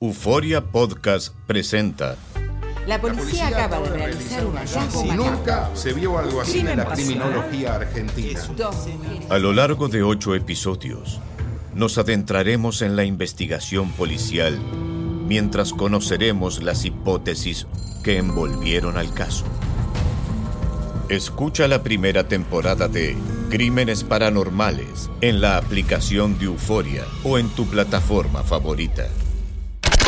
Euforia Podcast presenta. La policía acaba de realizar un hallazgo Si nunca se vio algo así en la criminología argentina. A lo largo de ocho episodios, nos adentraremos en la investigación policial mientras conoceremos las hipótesis que envolvieron al caso. Escucha la primera temporada de Crímenes Paranormales en la aplicación de Euforia o en tu plataforma favorita.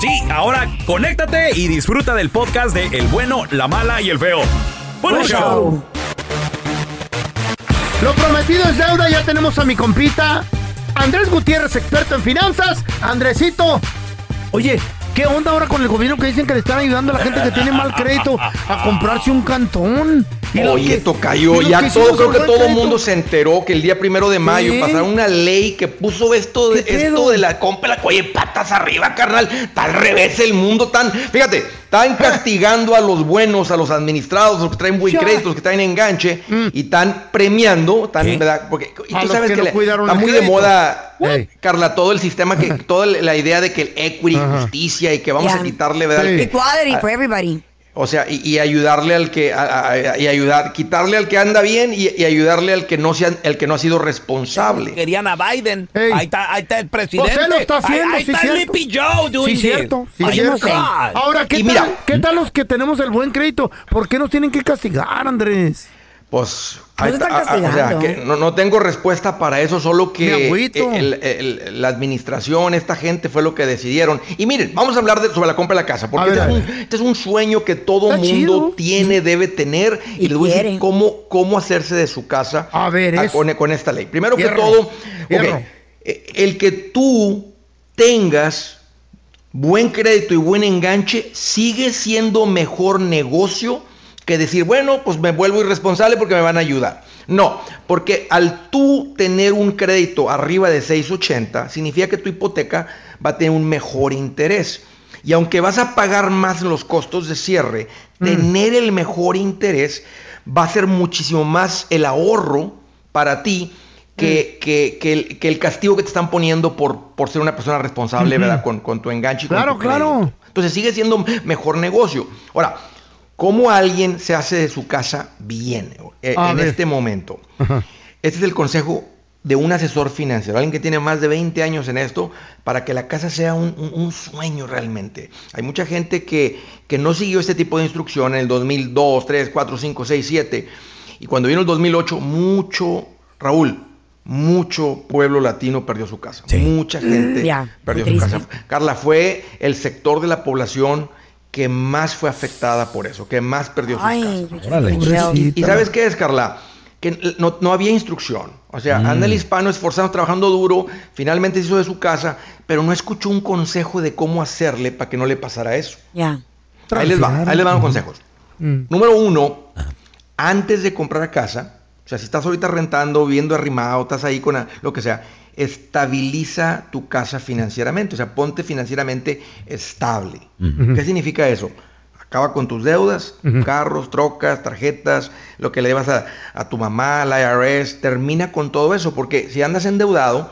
Sí, ahora conéctate y disfruta del podcast de El bueno, la mala y el feo. ¡Buen Buen show! show. Lo prometido es deuda, ya tenemos a mi compita Andrés Gutiérrez, experto en finanzas. Andresito, oye, ¿qué onda ahora con el gobierno que dicen que le están ayudando a la gente que tiene mal crédito a comprarse un cantón? Y Oye, que- Tocayo, ya que todo, creo que todo el mundo se enteró que el día primero de mayo pasaron una ley que puso esto de, esto de la compra, la oye, patas arriba, carnal, está al revés el mundo, tan, fíjate, están castigando a los buenos, a los administrados, los que traen buen crédito, los que traen enganche, y están premiando, están. ¿verdad? Porque, y A tú sabes que que, cuidaron está muy de moda. Carla, todo el sistema que, toda la idea de que el equity, Ajá. justicia y que vamos a quitarle, ¿verdad? Sí. Equality for everybody. O sea, y, y ayudarle al que, a- a- y ayudar, quitarle al que anda bien y, y ayudarle al que no sea, el que no ha sido responsable. Querían a Biden. Ahí, está, ahí está el presidente. Pues él lo está haciendo, ahí, ahí sí, está Joe doing Sí, cierto, sí, Ay, cierto. Ahora, ¿qué, Y tal, mira- ¿qué tal los que tenemos el buen crédito? ¿Por qué nos tienen que castigar, Andrés? Pues, ahí están está, ah, o sea, que no, no tengo respuesta para eso, solo que agüito. el- el- la administración, esta gente fue lo que decidieron. Y miren, vamos a hablar de- sobre la compra de la casa, porque este, a es un, este es un sueño que todo Está mundo chido. tiene, debe tener, y, Y les voy a decir cómo, cómo hacerse de su casa A ver, a- es- con, con esta ley. Primero Fierro, que todo, eh, el que tú tengas buen crédito y buen enganche sigue siendo mejor negocio que decir, bueno, pues me vuelvo irresponsable porque me van a ayudar. No, porque al tú tener un crédito arriba de 680, significa que tu hipoteca va a tener un mejor interés. Y aunque vas a pagar más los costos de cierre, tener el mejor interés va a ser muchísimo más el ahorro para ti que, que- que el, que el castigo que te están poniendo por, por ser una persona responsable, ¿verdad? Con, con tu enganche y con Claro, tu claro. Entonces sigue siendo mejor negocio. Ahora, ¿cómo alguien se hace de su casa bien eh, en ver. este momento? Ajá. Este es el consejo de un asesor financiero, alguien que tiene más de 20 años en esto, para que la casa sea un, un- un sueño realmente. Hay mucha gente que, que no siguió este tipo de instrucción en el 2002, 3, 4, 5, 6, 7. Y cuando vino el 2008, mucho, Raúl, mucho pueblo latino perdió su casa. Sí. Mucha gente perdió su casa. Carla, fue el sector de la población que más fue afectada por eso, que más perdió sus Ay, casas. Pobrecita. ¿Y sabes qué es, Carla? Que no, no había instrucción. O sea, anda el hispano esforzado, trabajando duro, finalmente se hizo de su casa, pero no escuchó un consejo de cómo hacerle para que no le pasara eso. Ya. Ahí les va, ahí les van los consejos. Mm. Número uno, antes de comprar a casa, o sea, si estás ahorita rentando, viviendo arrimado, estás ahí con la- lo que sea, estabiliza tu casa financieramente, o sea, ponte financieramente estable. ¿Qué significa eso? Acaba con tus deudas, carros, trocas, tarjetas, lo que le debas a, a tu mamá, al IRS, termina con todo eso, porque si andas endeudado,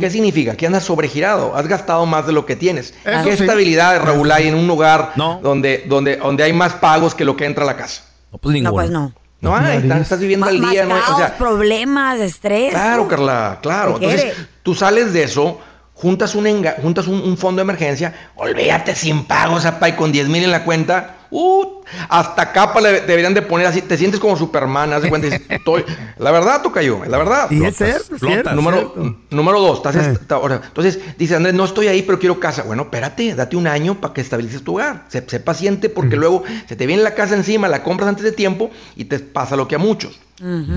¿qué significa? Que andas sobregirado, has gastado más de lo que tienes. Eso ¿Qué sí. estabilidad, Raúl, hay en un lugar No. donde, donde, donde hay más pagos que lo que entra a la casa? No, pues No, pues no. No hay, estás, estás viviendo Más, al día, más ¿no? hay- caos, o sea, problemas, estrés. claro, Carla, claro. ¿Qué Entonces, tú sales de eso, juntas un, enga- juntas un, un fondo de emergencia, olvídate sin pagos, apá, y con 10 mil en la cuenta, uh, hasta capa le deberían de poner así, te sientes como Superman, haz de cuenta, y dices, estoy, la verdad, Tocayo, la verdad. Y es cierto, es flotas. cierto. Número, número dos, estás Eh. esta- ahora, entonces dice Andrés, no estoy ahí, pero quiero casa. Bueno, espérate, date un año para que estabilices tu hogar. Sé, sé paciente porque luego se te viene la casa encima, la compras antes de tiempo y te pasa lo que a muchos.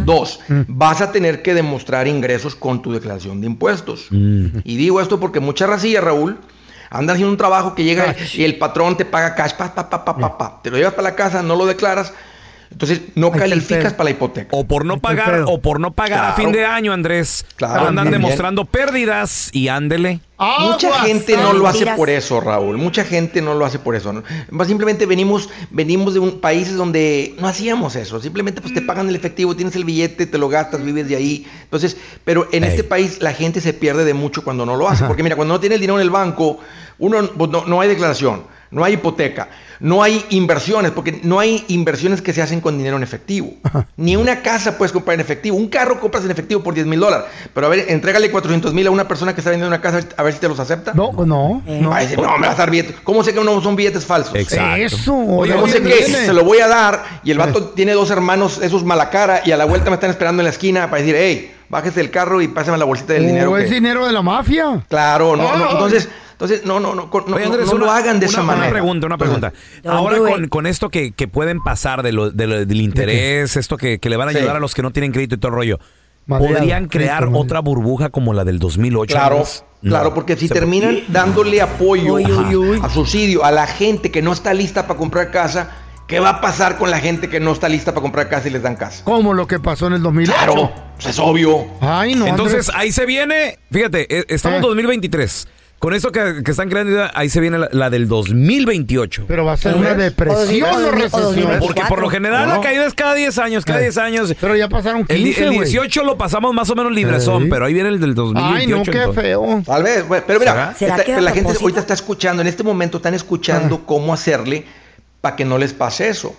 Dos, vas a tener que demostrar ingresos con tu declaración de impuestos. Y digo esto porque mucha racilla, Raúl, Andas haciendo un trabajo que llega y el patrón te paga cash, pa, pa, pa, pa, pa, pa. Te lo llevas para la casa, no lo declaras, entonces no calificas para la hipoteca. O por no pagar, o por no pagar a fin de año, Andrés. Claro, andan bien. demostrando pérdidas y ándele. Mucha Aguas. gente no Ay, lo hace por eso, Raúl. Mucha gente no lo hace por eso. Simplemente venimos, venimos de un países donde no hacíamos eso. Simplemente pues te pagan el efectivo, tienes el billete, te lo gastas, vives de ahí. Entonces, pero en Ey. este país la gente se pierde de mucho cuando no lo hace. Porque mira, cuando no tiene el dinero en el banco, uno pues, no, no hay declaración, no hay hipoteca, no hay inversiones, porque no hay inversiones que se hacen con dinero en efectivo. Ni una casa puedes comprar en efectivo. Un carro compras en efectivo por 10 mil dólares. Pero a ver, entrégale 400 mil a una persona que está vendiendo una casa a ver si te los acepta. No, no. no. Va a decir, no, me vas a dar billetes. ¿Cómo sé que no son billetes falsos? Exacto. Eso. Oye, ¿cómo sé que se lo voy a dar y el vato tiene dos hermanos, esos malacara, y a la vuelta me están esperando en la esquina para decir, hey, bájese del carro y pásame la bolsita del Oh, dinero. es que-". dinero de la mafia. Claro, no, no, Ay. entonces, entonces, no, no, no, no, Oye, no, Andrés, no lo una- hagan de una- esa manera. Una pregunta, una pregunta. Don't Ahora con, con esto que, que pueden pasar de lo, de lo- del interés, esto que, que le van a Sí. ayudar a los que no tienen crédito y todo el rollo, ¿podrían crear otra burbuja como la del 2008? Claro? No. claro, porque si Se- terminan dándole apoyo, Uy, uy, uy. a subsidio a la gente que no está lista para comprar casa, ¿qué va a pasar con la gente que no está lista para comprar casa y les dan casa? Como lo que pasó en el 2008. Claro, pues es obvio. Ay, no. Entonces, Andrés. ahí se viene, fíjate, eh, estamos en Eh. 2023. Con esto que, que están creando, ahí se viene la, la del 2028. Pero va a ser una depresión o 2000, o recesión. 2024. Porque por lo general ¿No? la caída es cada 10 años, cada Eh. 10 años. Pero ya pasaron El, di- 15, el güey. 18 lo pasamos más o menos librezón, Ey. pero ahí viene el del 2028. Ay, no, qué entonces. feo. Tal vez, pero mira, ¿Será? ¿Será está- que a pero la gente ahorita está escuchando, en este momento están escuchando cómo hacerle para que no les pase eso.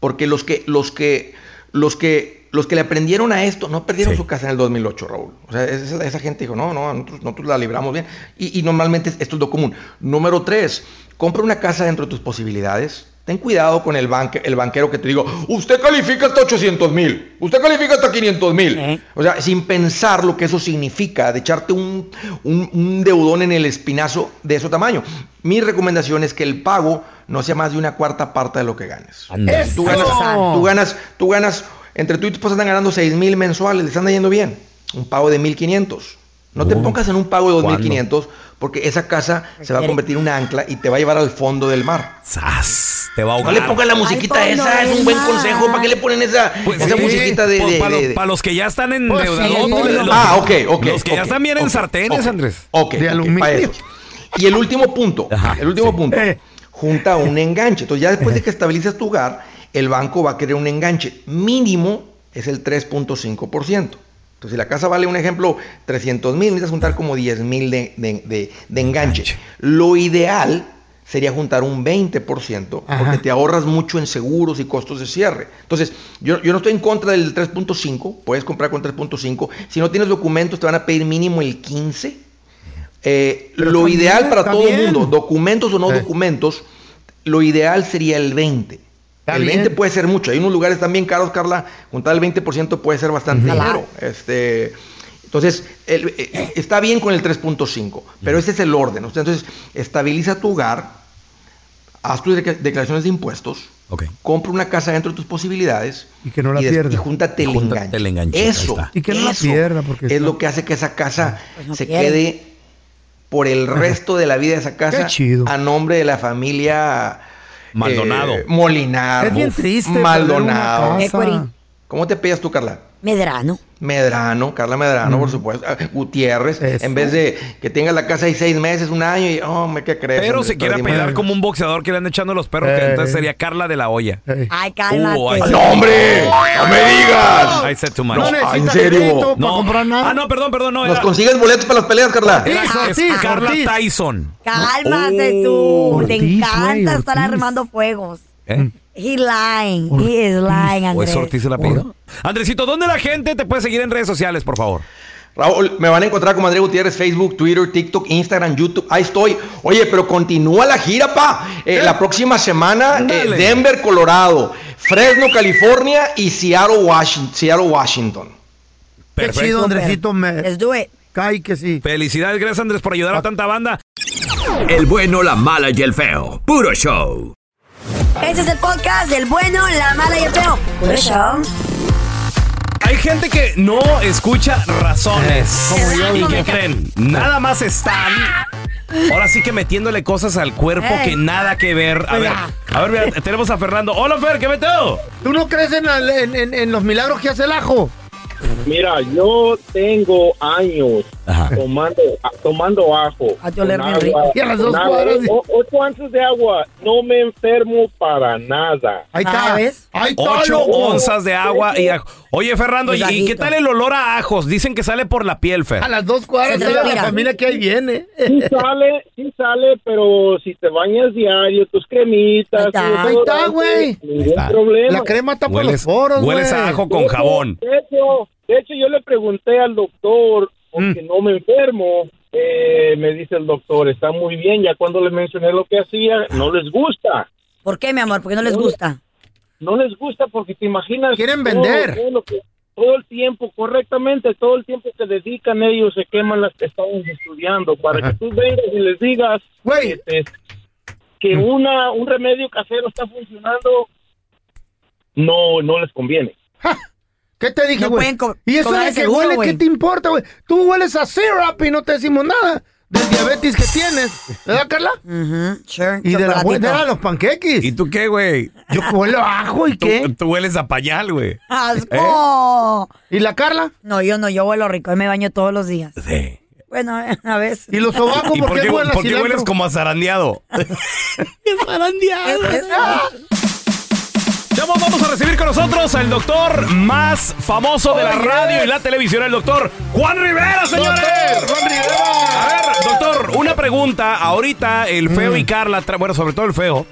Porque los que, los que, los que, los que le aprendieron a esto no perdieron Sí. su casa en el 2008, Raúl. O sea, esa, esa gente dijo, no, no, nosotros, nosotros la libramos bien. Y, y normalmente esto es lo común. Número tres, compra una casa dentro de tus posibilidades. Ten cuidado con el, banque- el banquero que te digo, usted califica hasta 800 mil, usted califica hasta 500 mil. ¿Eh? O sea, sin pensar lo que eso significa, de echarte un, un- un deudón en el espinazo de ese tamaño. Mi recomendación es que el pago no sea más de una cuarta parte de lo que ganes. Tú ganas, tú ganas, tú ganas, entre tú y tu esposa están ganando 6 mil mensuales, le están yendo bien. Un pago de 1500. No te pongas en un pago de ¿Cuándo? 2500 porque esa casa se va a convertir en una ancla y te va a llevar al fondo del mar. ¡Zas! Te va a No ahogar. le pongas la musiquita Ay, esa, es un buen mar. consejo. ¿Para qué le ponen esa, Pues esa sí, musiquita de, de- Para de- de- los que ya están en Pues sí, deudadotes, los- los- Ah, ok, ok. Los que ya están bien en sartenes, Andrés. Ok, De aluminio. Y el último punto, Ajá, el último sí. punto, Eh. junta un enganche. Entonces ya después de que estabilizas tu hogar, el banco va a querer un enganche. Mínimo es el 3.5%. Entonces si la casa vale, un ejemplo, 300 mil, necesitas juntar como 10 mil de, de- de- de enganche. Lo ideal sería juntar un 20%, Ajá. porque te ahorras mucho en seguros y costos de cierre. Entonces, yo, yo no estoy en contra del 3.5, puedes comprar con 3.5. Si no tienes documentos, te van a pedir mínimo el 15. Eh, lo ideal para todo el mundo, documentos o no documentos, lo ideal sería el 20. Está el bien. 20 puede ser mucho. Hay unos lugares también caros, Carla. Juntar el 20% puede ser bastante Ujú. dinero. Este, entonces, el- eh, está bien con el 3.5, pero ese es el orden. Entonces, estabiliza tu hogar, haz tus declaraciones de impuestos, compra una casa dentro de tus posibilidades Y que no la des- pierda. y júntate el Júntate enganche. el enganche, ahí Eso. Y que no la pierda, porque es está- lo que hace que esa casa Pues no se pierde. quede por el resto de la vida de esa casa Qué chido. a nombre de la familia Maldonado. eh, Molinar. Es bien Uf, triste. perder Maldonado. ¿Cómo te pillas tú, Carla? Medrano. Medrano, Carla Medrano, por supuesto. Ah, Gutiérrez, Eso. en vez de que tengas la casa ahí seis meses, un año y, oh, me qué crees. Pero se quiere apellar como un boxeador que le anda echando los perros, que Eh. entonces sería Carla de la olla. Ay, cálmate. Uh, ay, ¡No, hombre! ¡No me digas! I said too much. No ¿en serio? No. comprar nada. Ah, no, perdón, perdón, no. ¿Nos Era, consigues boletos para las peleas, Carla? Era- es Ortiz, Carla Ortiz. Tyson. Cálmate Oh. tú. Te encanta estar armando fuegos. ¿Eh? He lying. He is lying, ¿O es Andrés. Ortiz el apellido? Andresito, ¿dónde la gente te puede seguir en redes sociales, por favor? Raúl, me van a encontrar como André Gutiérrez, Facebook, Twitter, TikTok, Instagram, YouTube. Ahí estoy. Oye, pero continúa la gira, pa. Eh, la próxima semana, eh. Denver, Colorado, Fresno, California y Seattle, Washington. Seattle, Washington. Qué Perfecto. chido, Andresito. Me Let's do it. cae que sí. Felicidades, gracias Andrés por ayudar a tanta banda. El bueno, la mala y el feo. Puro show. Este es el podcast del bueno, la mala y el feo. Por eso. Hay gente que no escucha razones. Como yo, ¿Y qué yo. creen? Nada más están ahora sí que metiéndole cosas al cuerpo Ey. que nada que ver. A ver, a ver, mira, tenemos a Fernando. Hola, Fer, ¿qué meteo? ¿Tú no crees en, el- en- en- en los milagros que hace el ajo? Mira, yo tengo años Ajá. tomando, tomando ajo. A ti oler con bien rico. agua, Y a las con dos agua, cuadras. o- Ocho onzas de agua. No me enfermo para nada. Ahí Ah, está. ¿ves? Ahí está, Ocho loco. onzas de agua y ajo. Oye, Fernando, ¿y, qué tal el olor a ajos? Dicen que sale por la piel, Fer. A las dos cuadras de la familia que ahí viene. Sí sale, sí sale, pero si te bañas diario, tus cremitas. Ahí está. está, güey. Ningún está. problema. La crema tapa los Hueles, poros, güey. hueles a ajo con jabón. De hecho, de hecho, yo le pregunté al doctor, porque Mm. no me enfermo. eh, me dice el doctor, está muy bien. Ya cuando le mencioné lo que hacía, no les gusta. ¿Por qué, mi amor? ¿Por qué no les gusta? No les gusta porque te imaginas. Quieren vender. Todo, lo que- todo el tiempo, correctamente, todo el tiempo que dedican ellos, se queman las que estamos estudiando. Para Ajá. que tú vengas y les digas Güey. que, te- que una, un remedio casero está funcionando, no, no les conviene. ¿Qué te dije, güey? y eso de que huele. ¿qué te importa, güey? Tú hueles a syrup y no te decimos nada del diabetes que tienes. ¿Verdad, Carla? Ujú, sure. Y de la buena de los panqueques. ¿Y tú qué, güey? Yo huelo a ajo y Tú, qué. tú hueles a pañal, güey. ¡Asco! ¿Y la Carla? No, yo no, yo huelo rico y me baño todos los días. Sí. Bueno, a veces. ¿Y los sobacos ¿Y por, por qué, por qué hueles como a zarandeado? Chavos, vamos a recibir con nosotros al doctor más famoso de la radio yes. y la televisión, el doctor Juan Rivera, señores. Doctor Juan Rivera. A ver, doctor, una pregunta. Ahorita el feo Mm. y Carla, tra- bueno, sobre todo el feo,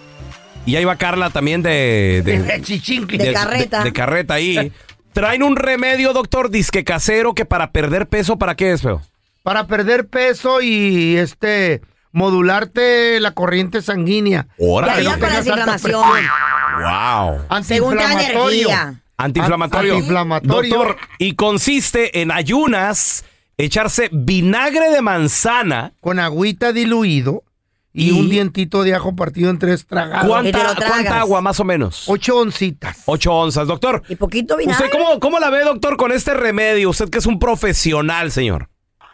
y ahí va Carla también de... de, De carreta. De, de carreta ahí. Traen un remedio, doctor, disque casero, que para perder peso, ¿para qué es, feo? Para perder peso y este modularte la corriente sanguínea. Órale. tengas alta presión. Wow. Antiinflamatorio. energía. Antiinflamatorio. Antiinflamatorio. Doctor, y consiste en ayunas, echarse vinagre de manzana. Con agüita diluido y, Y- un dientito de ajo partido en tres tragados. Y te ¿Cuánta, lo tragas. cuánta agua más o menos? Ocho oncitas. Ocho onzas, doctor. Y poquito vinagre. ¿Usted cómo, cómo la ve, doctor, con este remedio? Usted que es un profesional, señor.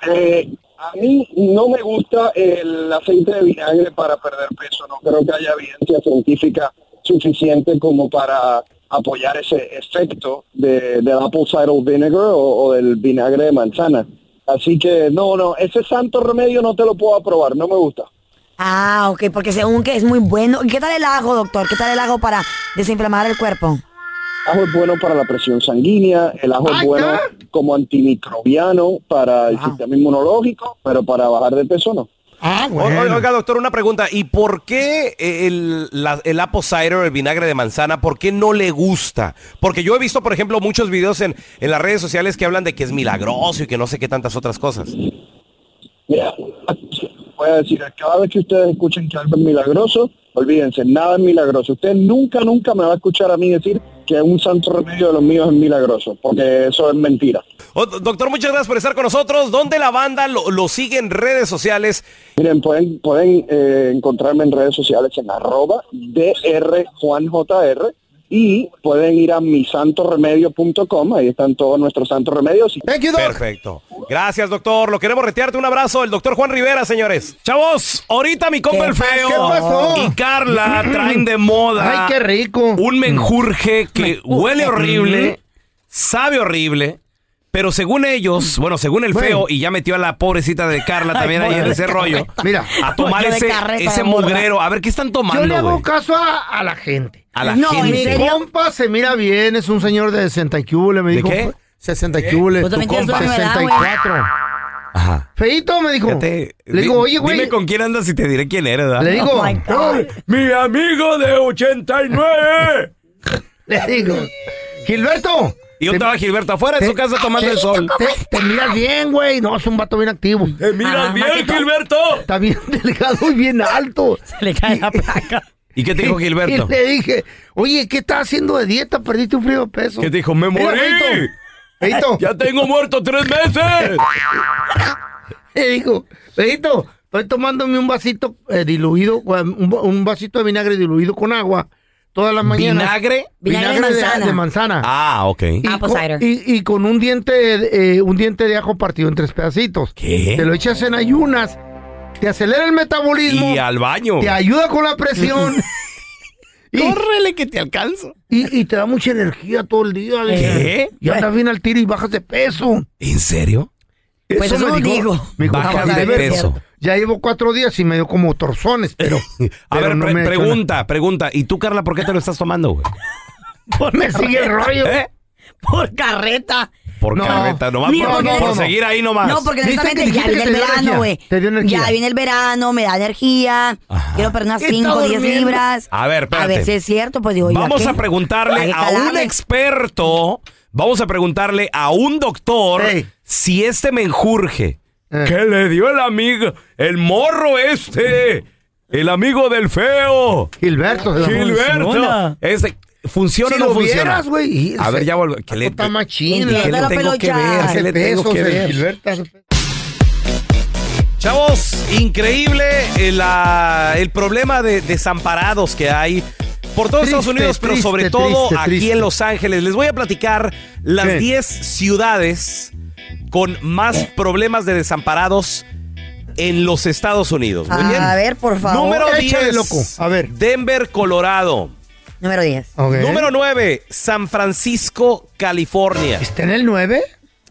Eh, a mí no me gusta el aceite de vinagre para perder peso. No creo que haya evidencia científica suficiente como para apoyar ese efecto de, del apple cider vinegar o, o del vinagre de manzana. Así que no, no, ese santo remedio no te lo puedo aprobar, no me gusta. Ah, ok, porque según que es muy bueno. ¿Y qué tal el ajo, doctor? ¿Qué tal el ajo para desinflamar el cuerpo? ajo es bueno para la presión sanguínea, el ajo es bueno como antimicrobiano para el Wow. sistema inmunológico, pero para bajar de peso no. Ah, O-. Oiga, doctor, una pregunta. ¿Y por qué el, la- el apple cider, el vinagre de manzana, por qué no le gusta? Porque yo he visto, por ejemplo, muchos videos en, en las redes sociales que hablan de que es milagroso y que no sé qué tantas otras cosas. Mira, voy a decir, cada vez que ustedes escuchen que algo es milagroso, olvídense, nada es milagroso. Usted nunca, nunca me va a escuchar a mí decir que un santo remedio de los míos es milagroso, porque eso es mentira. Oh, do- doctor, muchas gracias por estar con nosotros. ¿Dónde la banda lo, lo sigue en redes sociales? Miren, pueden, pueden eh, encontrarme en redes sociales en arroba drjuanjr y pueden ir a misantoremedio.com, ahí están todos nuestros santos remedios. Thank you, doc. Perfecto. Gracias, doctor. Lo queremos retearte. Un abrazo. El doctor Juan Rivera, señores. Chavos, ahorita mi compa ¿Qué el feo y Carla traen de moda Ay, qué rico. un menjurje que huele horrible, sabe horrible. Pero según ellos, bueno, según el Bueno. feo, y ya metió a la pobrecita de Carla también ahí en ese rollo, Mira, a tomar de ese, carreta ese de gorda. mugrero. A ver, ¿qué están yo le tomando, hago güey? caso a, a la gente. A la No, ¿en gente. Mi serio? compa se mira bien, es un señor de 60 y cúbole, me ¿De dijo. qué? 60 y cúbole. Pues también Tu tienes compa, tu enfermedad, güey. 64. Ajá. Feito, me dijo. Fíjate, Le di- digo, oye, güey. Dime con quién andas y te diré quién eres, ¿verdad? Le digo, Oh my God. "Ay", Mi amigo de 89. le digo, Gilberto. Y yo te- estaba Gilberto afuera de su casa tomando te- el sol. Te, te miras bien, güey. No, es un vato bien activo. ¿Te miras Ah, bien. Gilberto? Está bien delgado y bien alto. Se le cae la placa. ¿Y qué te dijo Gilberto? Y le dije, oye, ¿qué estás haciendo de dieta? Perdiste un frío de peso. ¿Qué te dijo? ¡Me morí! Feito, Feito, ¡Ya tengo muerto tres meses! le dijo, Feito, estoy tomándome un vasito eh, diluido, un, un vasito de vinagre diluido con agua todas las mañanas. ¿Vinagre? Vinagre de manzana. de manzana. Ah, ok. Y Apple con, cider. y, y con un diente, eh, un diente de ajo partido en tres pedacitos. ¿Qué? Te lo echas en ayunas te acelera el metabolismo, Y al baño. te ayuda con la presión. y, Córrele que te alcanzo. y, y te da mucha energía todo el día. ¿Qué? Y andas bien al tiro y bajas de peso. ¿En serio? Pues eso me digo. me dijo, Bajas "Javier, de peso. Ya llevo cuatro días y me dio como torzones, pero... A pero ver, no pre- me he hecho pregunta, pregunta. ¿Y tú, Carla, por qué te lo estás tomando, güey? nada. Me sigue el rollo. ¿Eh? Por carreta. Por No. carreta, nomás Mira, por, por no, no. seguir ahí nomás. No, porque honestamente ya viene el verano, güey. Te dio energía. Ya viene el verano, me da energía. Quiero perder unas Está 5 o 10 durmiendo. libras. A ver, A espérate. ver si es cierto, pues digo, Vamos ¿qué? a preguntarle a un experto, vamos a preguntarle a un doctor si este menjurje Eh. Que le dio el amigo, el morro este, el amigo del feo, Gilberto. se llama. Gilberto, este, ¿funciona Si o no lo funciona? vieras, güey. A ver, ya vuelvo. ¿Qué le, Está machín. ¿qué le la tengo que ver? ¿Qué le tengo que ver? Chavos, increíble el, ah, el problema de desamparados que hay por todo Triste, Estados Unidos, pero triste, sobre todo triste, aquí triste. en Los Ángeles. Les voy a platicar las ¿Qué? 10 ciudades con más problemas de desamparados en los Estados Unidos. Muy bien. A ver, por favor. Número Échale, 10. loco. A ver. Denver, Colorado. Número 10. Ok. Número 9. San Francisco, California. ¿Está en el 9?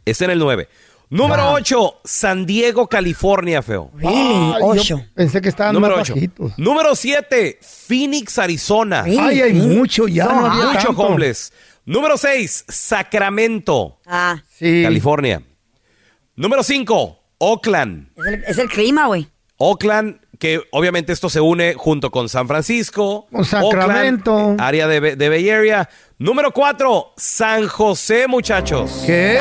Está en el 9. Número 8. San Diego, California, feo. Really, 8. Pensé que estaban Número más 8. bajitos. Número 7, Phoenix, Arizona. Really? Ay, hay mucho ya. No, había Mucho tanto. homeless. Número 6, Sacramento, Ah, Sí. California. Número 5, Oakland. es el, es el clima, güey. Oakland, que obviamente esto se une junto con San Francisco. Con Sacramento. Oakland, área de, de Bay Area. Número 4, San José, muchachos. ¿Qué?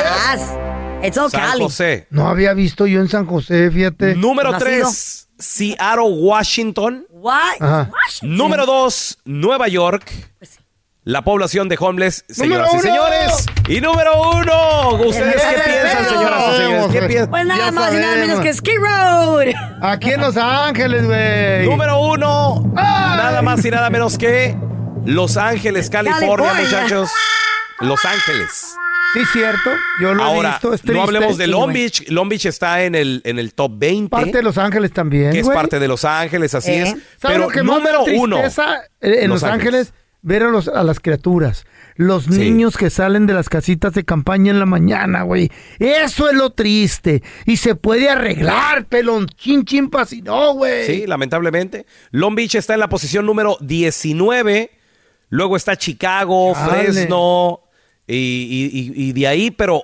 It's all San Cali. José. No había visto yo en San José, fíjate. Número ¿No has 3, Seattle, Washington. What? Washington. Número 2, Nueva York. La población de homeless, señoras y señores. Y número uno. ¿Ustedes qué piensan, señoras y señores? ¿Qué piensan? Pues nada Ya más y nada menos que Ski Road. Aquí en Los Ángeles, güey. Número uno. ¡Ay! Nada más y nada menos que Los Ángeles, California, California. muchachos. Los Ángeles. Sí, cierto. Yo lo he visto. Es no hablemos de Long. Beach. Long Beach está en el, en el top 20. Parte de Los Ángeles también, que es parte de Los Ángeles, así Eh. es. ¿Sabes Pero lo que más me da número uno. eh, en Los Los, Ángeles. Ángeles, ver a, los- a las criaturas. Los Sí. niños que salen de las casitas de campaña en la mañana, güey. Eso es lo triste. Y se puede arreglar, pelón. Chin, chin, pa' si no, güey. Sí, lamentablemente. Long Beach está en la posición número 19. Luego está Chicago. Fresno y, y- y- y de ahí, pero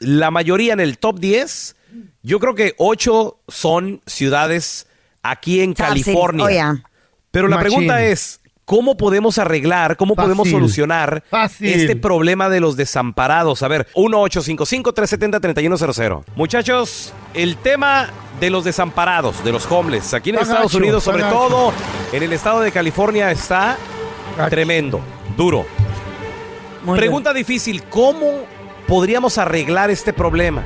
la mayoría en el top 10, yo creo que 8 son ciudades aquí en California. Oh, yeah. Pero la pregunta es, ¿cómo podemos arreglar, cómo podemos solucionar Fácil. este problema de los desamparados? A ver, 1-855-370-3100. Muchachos, el tema de los desamparados, de los homeless, aquí en Estados gacho, Unidos, sobre gacho. todo en el estado de California, está Gacho. tremendo, duro. Muy Pregunta difícil, ¿cómo podríamos arreglar este problema?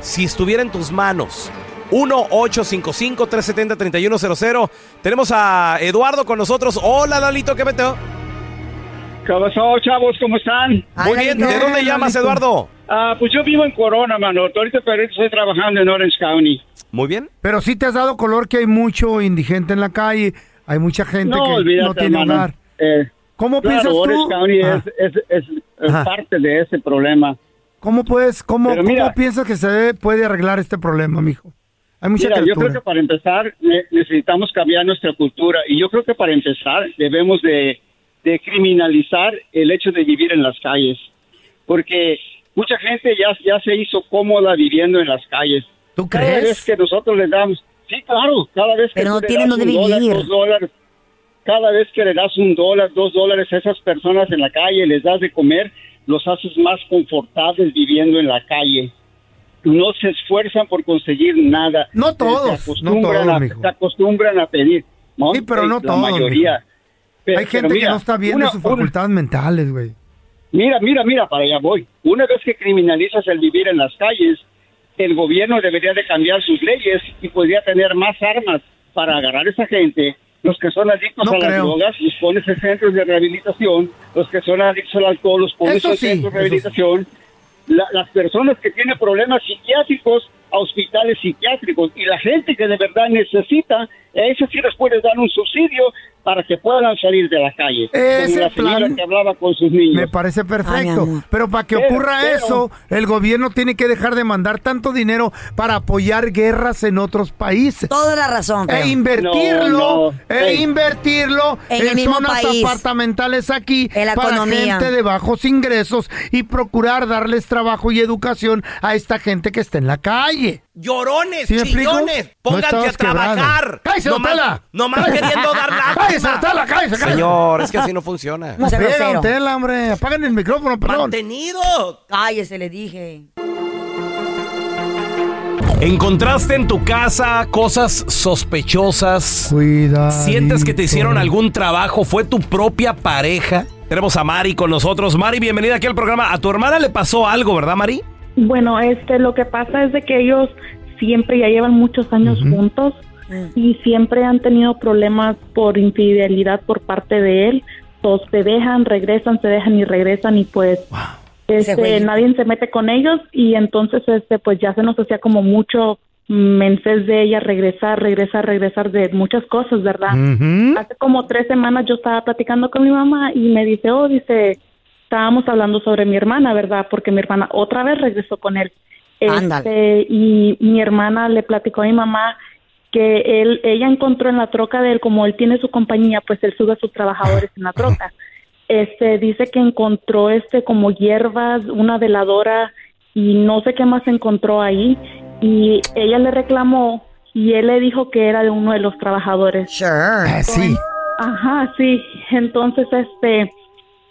Si estuviera en tus manos. 1-855-370-3100. Tenemos a Eduardo con nosotros. Hola, Lalito, ¿qué metió? ¿Qué pasó, chavos? ¿Cómo están? Ay, Muy bien. ¿de dónde llamas, Lalito. Eduardo? Ah, pues yo vivo en Corona, mano. Ahorita pero estoy trabajando en Orange County. Muy bien. Pero sí te has dado color que hay mucho indigente en la calle. Hay mucha gente No, que olvídate, no tiene hermano. hogar. Eh, ¿Cómo claro, piensas Orange tú? County Ajá. es, es, es- parte de ese problema. ¿Cómo puedes, cómo, cómo mira- piensas que se puede arreglar este problema, mijo? Hay mucha Mira, yo creo que para empezar ne- necesitamos cambiar nuestra cultura y yo creo que para empezar debemos de, de criminalizar el hecho de vivir en las calles, porque mucha gente ya, ya se hizo cómoda viviendo en las calles. ¿Tú Cada crees? vez que nosotros les damos, sí, claro, cada vez que Pero no le tienen dólar, dos dólares, cada vez que le das un dólar, dos dólares a esas personas en la calle, les das de comer, los haces más confortables viviendo en la calle. No se esfuerzan por conseguir nada. No Se todos, acostumbran no todos, a-. Se acostumbran a pedir. Sí, pero no la todos, mayoría. Hay gente mira, que no está bien una- sus una- facultades mentales, güey. Mira, mira, mira, para allá voy. Una vez que criminalizas el vivir en las calles, el gobierno debería de cambiar sus leyes y podría tener más armas para agarrar a esa gente. Los que son adictos No a las drogas, los pones en centros de rehabilitación. Los que son adictos al alcohol, los pones en sí, centros de sí. La- las personas que tienen problemas psiquiátricos, a hospitales psiquiátricos y la gente que de verdad necesita, a eso sí les puedes dar un subsidio para que puedan salir de la calle. Ese la señora plan que hablaba con sus niños. Me parece perfecto. pero para que Pero- ocurra pero- eso, el gobierno tiene que dejar de mandar tanto dinero para apoyar guerras en otros países. Toda la razón, feo. E invertirlo, No, no. e invertirlo En en, el mismo zonas país. apartamentales aquí En la para economía. gente de bajos ingresos y procurar darles trabajo y educación a esta gente que está en la calle. Llorones, ¿Sí chillones, No pónganse a trabajar. ¡Cállese, Nomás- Tela! Nomás queriendo dar lástima. ¡Cállese, Tela, cállese, cállese! Señor, es que así no funciona. No pega, don Tela, hombre. El micrófono, perdón. Mantenido. Cállese, le dije. ¿Encontraste en tu casa cosas sospechosas? Cuidado. ¿Sientes que te hicieron algún trabajo? ¿Fue tu propia pareja? Tenemos a Mari con nosotros. Mari, bienvenida aquí al programa. A tu hermana le pasó algo, ¿verdad, Mari? Bueno, este, lo que pasa es de que ellos siempre ya llevan muchos años juntos y siempre han tenido problemas por infidelidad por parte de él. Todos se dejan, regresan, se dejan y regresan y pues este, nadie se mete con ellos y entonces este pues ya se nos hacía como mucho mensajes de ella regresar, regresar, regresar de muchas cosas, ¿verdad? Hace como tres semanas yo estaba platicando con mi mamá y me dice, oh, dice, estábamos hablando sobre mi hermana, ¿verdad? Porque mi hermana otra vez regresó con él. Este, y mi hermana le platicó a mi mamá que él, ella encontró en la troca de él, como él tiene su compañía, pues él sube a sus trabajadores en la troca. Este, dice que encontró este como hierbas, una veladora y no sé qué más encontró ahí. Y ella le reclamó y él le dijo que era de uno de los trabajadores. Sure. sí. Ajá, sí. Entonces, este,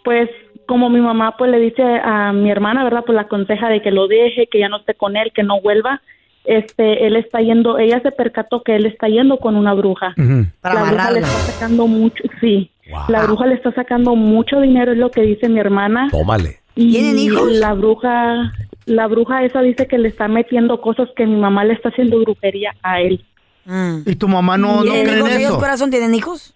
pues como mi mamá pues le dice a mi hermana, ¿verdad? Pues la aconseja de que lo deje, que ya no esté con él, que no vuelva. Este, él está yendo, ella se percató que él está yendo con una bruja. Para la bruja le está sacando mucho, sí. La bruja le está sacando mucho dinero, es lo que dice mi hermana. Tómale. Y ¿Tienen hijos? La bruja, la bruja esa dice que le está metiendo cosas que mi mamá le está haciendo brujería a él. Y tu mamá no, no ¿Tienen cree en hijos ellos, eso. corazón? ¿Tienen hijos?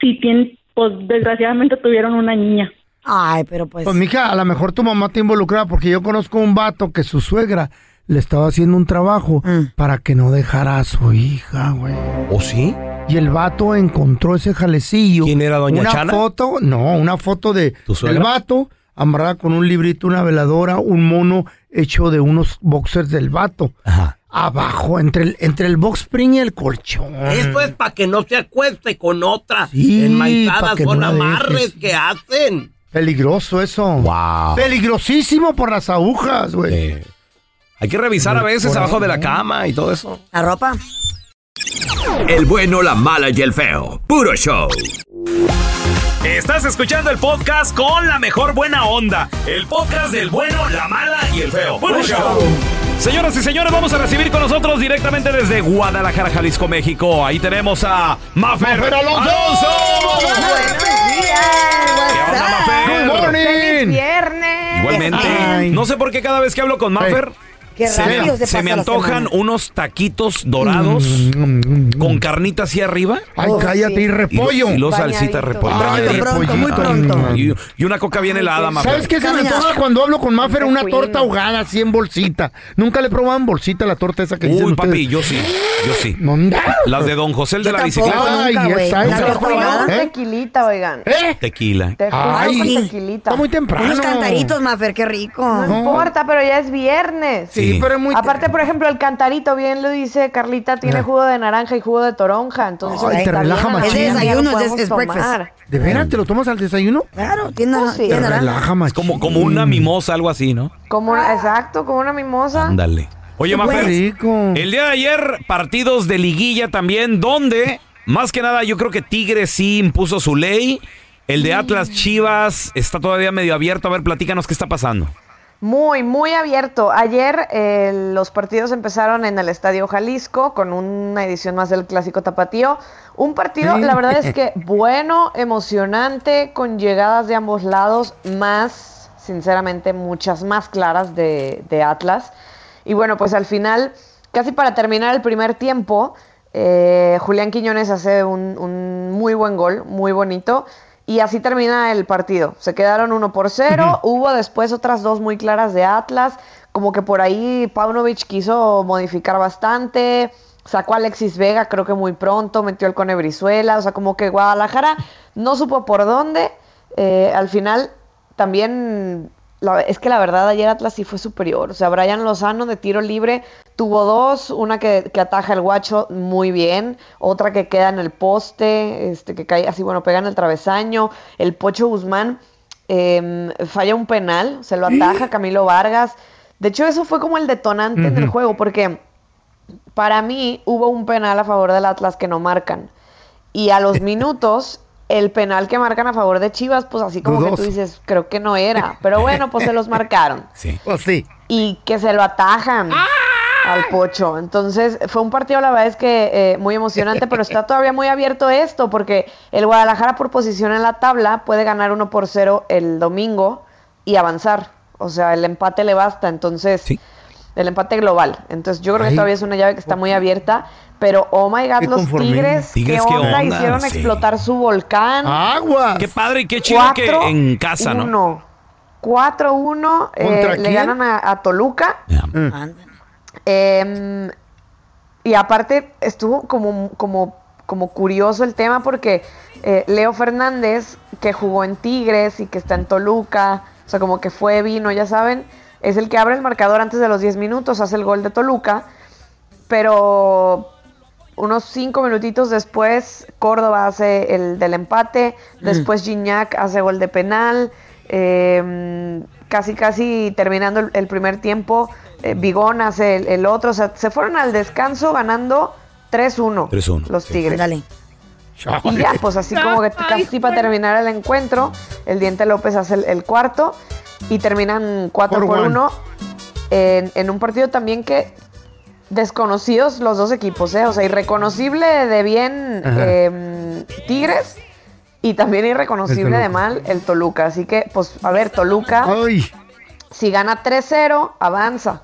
Sí, tienen, pues desgraciadamente tuvieron una niña. Ay, pero pues. Pues, mija, a lo mejor tu mamá te involucrada porque yo conozco un vato que su suegra le estaba haciendo un trabajo Mm. para que no dejara a su hija, güey. ¿O sí? Y el vato encontró ese jalecillo. ¿Quién era, doña una Chana? foto, no, una foto de ¿Tu suegra? del vato amarrada con un librito, una veladora, un mono hecho de unos boxers del vato. Abajo, entre el, entre el box spring y el colchón. Esto es para que no se acueste con otra. Sí, Enmaizadas son no amarres que hacen. Peligroso eso. Wow. Peligrosísimo por las agujas, güey. Hay que revisar a veces abajo de la cama y todo eso. La ropa. El bueno, la mala y el feo. Puro show. Estás escuchando el podcast con la mejor buena onda. El podcast del bueno, la mala y el feo. ¡Puro show! Señoras y señores, vamos a recibir con nosotros directamente desde Guadalajara, Jalisco, México. Ahí tenemos a Mafer, Mafer Alonso. ¿Qué onda, Mafer? Good morning. viernes. Igualmente. Ay. No sé por qué cada vez que hablo con Mafer Qué se rápido se se me antojan semana. unos taquitos dorados con carnita hacia arriba. Ay, Oh, cállate, sí. y repollo. y los salsita repollo. Ay, bañadito. pronto, muy pronto. Y, y una coca bien helada, Mafer. ¿Sabes qué se me antoja cuando hablo con Maffer? Una torta ahogada así en bolsita. Nunca le probaban bolsita la torta esa que dicen Uy, ustedes. papi, yo sí, yo sí. Las de Don José, el de Yo la tampoco. bicicleta. Ay, nunca, esa, ¿Nunca esa. Un ¿Eh? tequilita, oigan. ¿Eh? Tequila. Te Ay, tequilita. Está muy temprano. Unos cantaritos, Mafer, qué rico. No importa, pero ya es viernes. Sí, Sí. pero es muy Aparte, por ejemplo, el cantarito, bien lo dice Carlita, tiene jugo de naranja y jugo de toronja. Entonces, Ay, te relaja machín. Es desayuno, es- es breakfast. ¿De veras te lo tomas al desayuno? Claro, tiene, Pues sí. tiene Te naranja. relaja, machín. Como, como una mimosa, algo así, ¿no? Como exacto, como una mimosa. Ándale. Oye, Qué Mafer, rico. el día de ayer, partidos de liguilla también, donde, más que nada, yo creo que Tigres sí impuso su ley. El de Atlas Chivas está todavía medio abierto. A ver, platícanos qué está pasando. Muy, muy abierto. Ayer eh, los partidos empezaron en el Estadio Jalisco con una edición más del Clásico Tapatío. Un partido, la verdad es que bueno, emocionante, con llegadas de ambos lados, más, sinceramente, muchas más claras de, de Atlas. Y bueno, pues al final, casi para terminar el primer tiempo, eh, Julián Quiñones hace un, un muy buen gol, muy bonito. Y así termina el partido. Se quedaron uno por cero. Hubo después otras dos muy claras de Atlas, como que por ahí Paunovic quiso modificar bastante, sacó a Alexis Vega creo que muy pronto, metió el Cone Brizuela, o sea, como que Guadalajara no supo por dónde. Eh, al final también la- es que la verdad ayer Atlas sí fue superior. O sea, Brian Lozano de tiro libre tuvo dos, una que, que ataja el guacho muy bien, otra que queda en el poste, este que cae así, bueno, pega en el travesaño. El Pocho Guzmán em, falla un penal, se lo ataja Camilo Vargas. De hecho, eso fue como el detonante del juego, porque para mí hubo un penal a favor del Atlas que no marcan. Y a los minutos, el penal que marcan a favor de Chivas, pues así como que tú dices, creo que no era. Pero bueno, pues se los marcaron. Sí. Pues sí. Y que se lo atajan al pocho. Entonces, fue un partido, la verdad es que eh, muy emocionante, pero está todavía muy abierto esto, porque el Guadalajara por posición en la tabla puede ganar 1 por 0 el domingo y avanzar. O sea, el empate le basta. Entonces, el empate global. Entonces, yo creo que todavía es una llave que está muy abierta. Pero, oh my God, los. Tigres, Tigres, ¿qué ¿qué onda? onda? Hicieron Sí. explotar su volcán. Aguas. Qué padre y qué chido que Cuatro, en casa, ¿no? uno. 4-1 eh, ¿Contra le ganan a, a Toluca. Em, y aparte estuvo como, como, como curioso el tema porque eh, Leo Fernández, que jugó en Tigres y que está en Toluca, o sea, como que fue, vino, ya saben, es el que abre el marcador antes de los 10 minutos, hace el gol de Toluca, pero unos 5 minutitos después Córdoba hace el del empate, después Gignac hace gol de penal, eh, casi casi terminando el, el primer tiempo, eh, Bigón hace el, el otro, o sea, se fueron al descanso ganando 3-1 3-1, los sí. Tigres. Dale. Y ya, pues así como que casi para terminar el encuentro, el Diente López hace el, el cuarto y terminan 4 Por por one. 1 en, en un partido también que desconocidos los dos equipos, ¿eh? O sea, irreconocible de bien eh, Tigres y también irreconocible de mal el Toluca. Así que, pues, a ver, Toluca, Ay, si gana 3-0, avanza.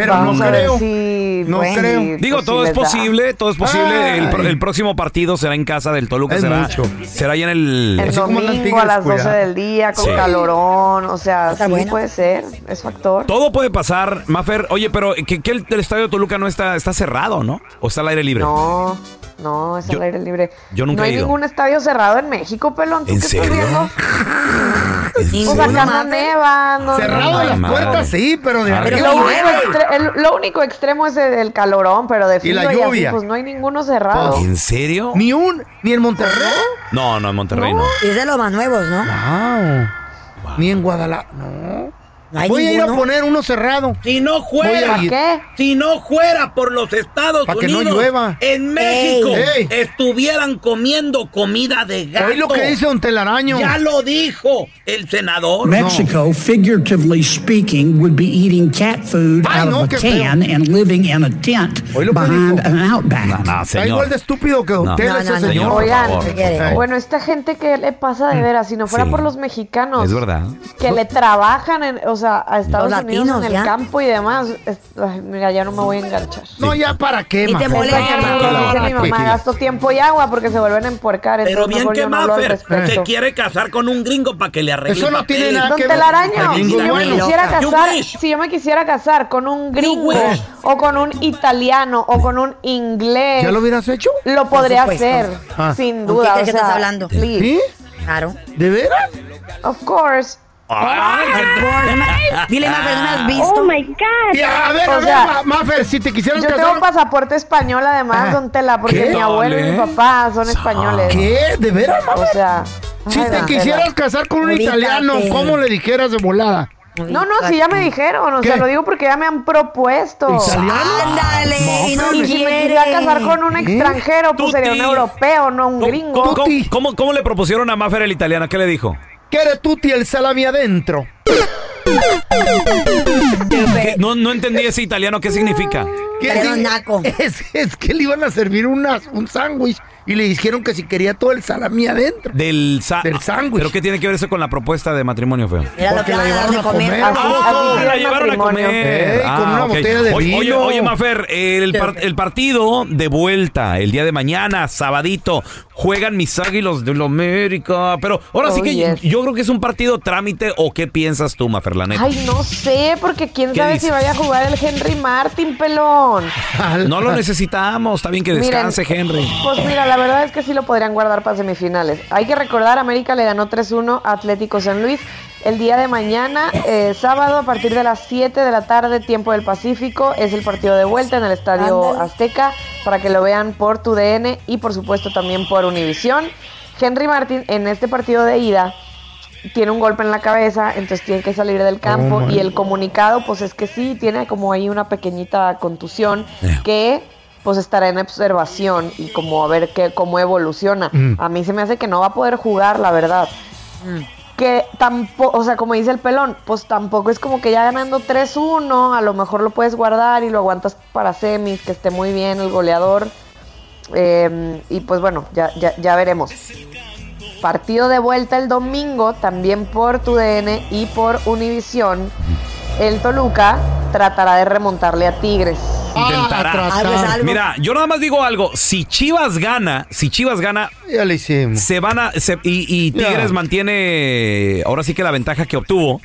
Pero Vamos no creo. si- No creo. Digo, pues, todo si es posible, todo es posible. El, próximo partido será en casa del Toluca. Es será, mucho. será ahí en el... El domingo Tigres, a las 12 cuidado. del día con Sí. calorón, o sea, sí bueno. puede ser, es factor. Todo puede pasar, Mafer. Oye, pero que, que el, el estadio de Toluca no está, está cerrado, ¿no? ¿O está al aire libre? No, no, es Yo- al aire libre. yo nunca no he hay ido. ningún estadio cerrado en México, pelón. ¿Tú ¿En qué estás serio? viendo? O no no- Cerrado las madre. puertas, sí, pero de Pero arriba. Lo único, el- lo único extremo es el, el calorón, pero de Y la frío y así, lluvia. pues no hay ninguno cerrado. ¿En serio? Ni un, ni en Monterrey. No, no, en Monterrey no. Y es de los más nuevos, ¿no? Wow. Ni en Guadalajara. No. No Voy a ir a ninguno. poner uno cerrado. Si no fuera. ¿Qué? si no fuera por los Estados Pa' que no Unidos, llueva. en México Ey. estuvieran comiendo comida de gato. Oí lo que dice un telaraño. Ya lo dijo el senador. Mexico, figuratively speaking, would be eating cat food Ay, out no, of a qué feo. can and living in a tent behind an outback. No, no, Está señor. igual de estúpido que No. usted, No, ese no, no, señor. Oigan. Ey. bueno, esta gente que le pasa de veras, si no fuera Sí. por los mexicanos, Es verdad. que le trabajan, en, o sea, a Estados Los Unidos latinos, en el ya. campo y demás. es- ay, mira, ya no me voy a enganchar. No, ya para qué, Ni te molesta, ¿Para qué? Mafer. Como dice ¿Para mi qué? mamá, gasto tiempo y agua porque se vuelven a empuercar. Pero entonces bien mejor que yo no hablo al Maffer respecto. se quiere casar con un gringo para que le arregle Eso no papeles. tiene nada Don que ver. Telaraño, si gringo yo, me bueno. quisiera You casar, wish. si yo me quisiera casar con un gringo wish. o con un italiano o con un inglés, ¿Ya lo hubieras hecho? lo podría supuesto. hacer, Ah. sin ¿Con duda. quién o crees que sea, estás hablando? please. ¿Sí? Claro. ¿De veras? Of course. Course. Dile, Mafer, ¿no me has visto? Oh my God. Y a ver, O a ver, sea, Ma- Mafer, si te quisieran Yo casar... tengo pasaporte español además, Ajá. don Tela, porque ¿Qué? mi abuelo y mi papá son españoles. ¿Qué? ¿De veras, O Mafer? sea, Si ay, te quisieras Tela. casar con un italiano, ¿cómo le dijeras de volada? No, no, sí ya me dijeron, o sea, lo digo porque ya me han propuesto. ¿Italiano? Ándale, y no Y si me quisiera casar con un extranjero, pues sería un europeo, no un ¿Cómo, gringo. cómo- cómo- Tuti. cómo- cómo le propusieron a Mafer el italiano? ¿Qué le dijo? ¿Quiere tutti el salami adentro? ¿Qué? No, no entendí ese italiano. ¿Qué significa? ¿Qué naco. Es, es que le iban a servir unas, un sándwich y le dijeron que si quería todo el salami adentro. Del, sa- Del sándwich. ¿Pero qué tiene que ver eso con la propuesta de matrimonio feo? Era lo que la llevaron a comer. ¡Ah! la llevaron a matrimonio. comer. Ey, con una botella de Oye, Oye, vino. oye, Mafer, el, par- el partido de vuelta el día de mañana, sabadito, juegan mis águilos de la América. Pero ahora sí Oh, que yes. yo creo que es un partido trámite. ¿O qué piensas tú, Mafer, la neta? Ay, no sé, porque quién ¿Qué sabe dices? si vaya a jugar el Henry Martin, pelón. No lo necesitamos. Está bien que descanse, Miren, Henry. Pues mira, la verdad es que sí lo podrían guardar para semifinales. Hay que recordar, América le ganó 3-1 a Atlético San Luis. El día de mañana, eh, sábado, a partir de las 7 de la tarde, tiempo del Pacífico, es el partido de vuelta en el Estadio. Azteca para que lo vean por tu DN y por supuesto también por Univisión. Henry Martin en este partido de ida tiene un golpe en la cabeza, entonces tiene que salir del campo Oh, y el comunicado pues es que sí, tiene como ahí una pequeñita contusión que pues estará en observación y como a ver qué, cómo evoluciona. Mm. A mí se me hace que no va a poder jugar, la verdad. Que tampoco, o sea, como dice el pelón, pues tampoco es como que ya ganando 3-1, a lo mejor lo puedes guardar y lo aguantas para semis, que esté muy bien el goleador. Eh, y pues bueno, ya, ya, ya veremos. Partido de vuelta el domingo, también por TUDN y por Univisión. El Toluca tratará de remontarle a Tigres. Intentará. tratar. Algo es algo. Mira, yo nada más digo algo. Si Chivas gana, si Chivas gana, Ya le hicimos. se van a. se- y, y Tigres Ya. mantiene ahora sí que la ventaja que obtuvo.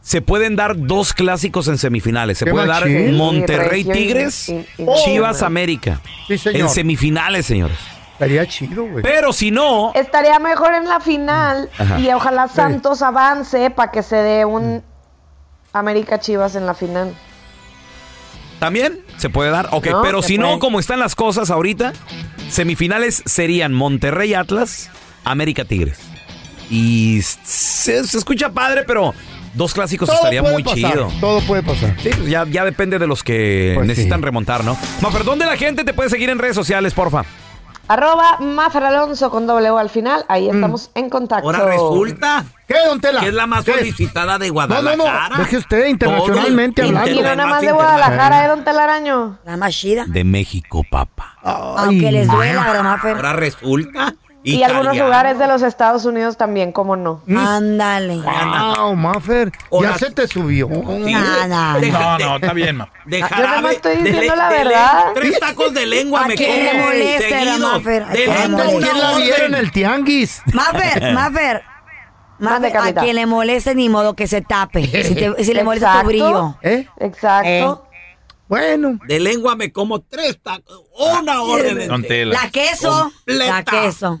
Se pueden dar dos clásicos en semifinales. Se Qué puede dar. Monterrey Sí, Regio y- Tigres, y- y- Chivas América. Sí, señor. En semifinales, señores. Estaría chido, güey. Pero si no, Estaría mejor en la final Ajá. y ojalá Santos avance para que se dé un América Chivas en la final. También se puede dar. Ok, No, pero si no, como están las cosas ahorita, semifinales serían Monterrey Atlas, América Tigres. Y se, se escucha padre, pero dos clásicos estaría puede muy pasar, chido. Todo puede pasar. Sí, pues ya, ya depende de los que Pues necesitan sí. remontar, ¿no? Mafer, ¿dónde la gente te puede seguir en redes sociales, porfa? Arroba Mafer Alonso con doble O al final. Ahí estamos en contacto. Ahora resulta ¿Qué, don Tela? que es la más ¿Qué? solicitada de No, no, Guadalajara. no. Deje usted internacionalmente Todo hablando. Y no nada más de Guadalajara, ¿eh, don Telaraño? La más chida. De México, papá. Aunque les duela, ¿verdad, Mafer? Ahora resulta. Y, algunos lugares de los Estados Unidos también, ¿cómo no? Ándale. Wow, Maffer. Ya se te subió. Sí, Nada. de- No, no, está bien, ma. De Yo nada jarabe, más estoy de diciendo la verdad. tres tacos de lengua ¿A me quién le como molesta. Maffer? ¿A De quién le lengua la vieron el tianguis? Mafer, Mafer. Mande, a quien le moleste ni modo que se tape. Si, te- si le molesta tu brillo. ¿Eh? Exacto. Bueno. De lengua me como tres tacos. Una orden. La queso. Completa. La queso.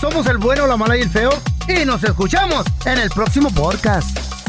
Somos el bueno, la mala y el feo. Y nos escuchamos en el próximo podcast.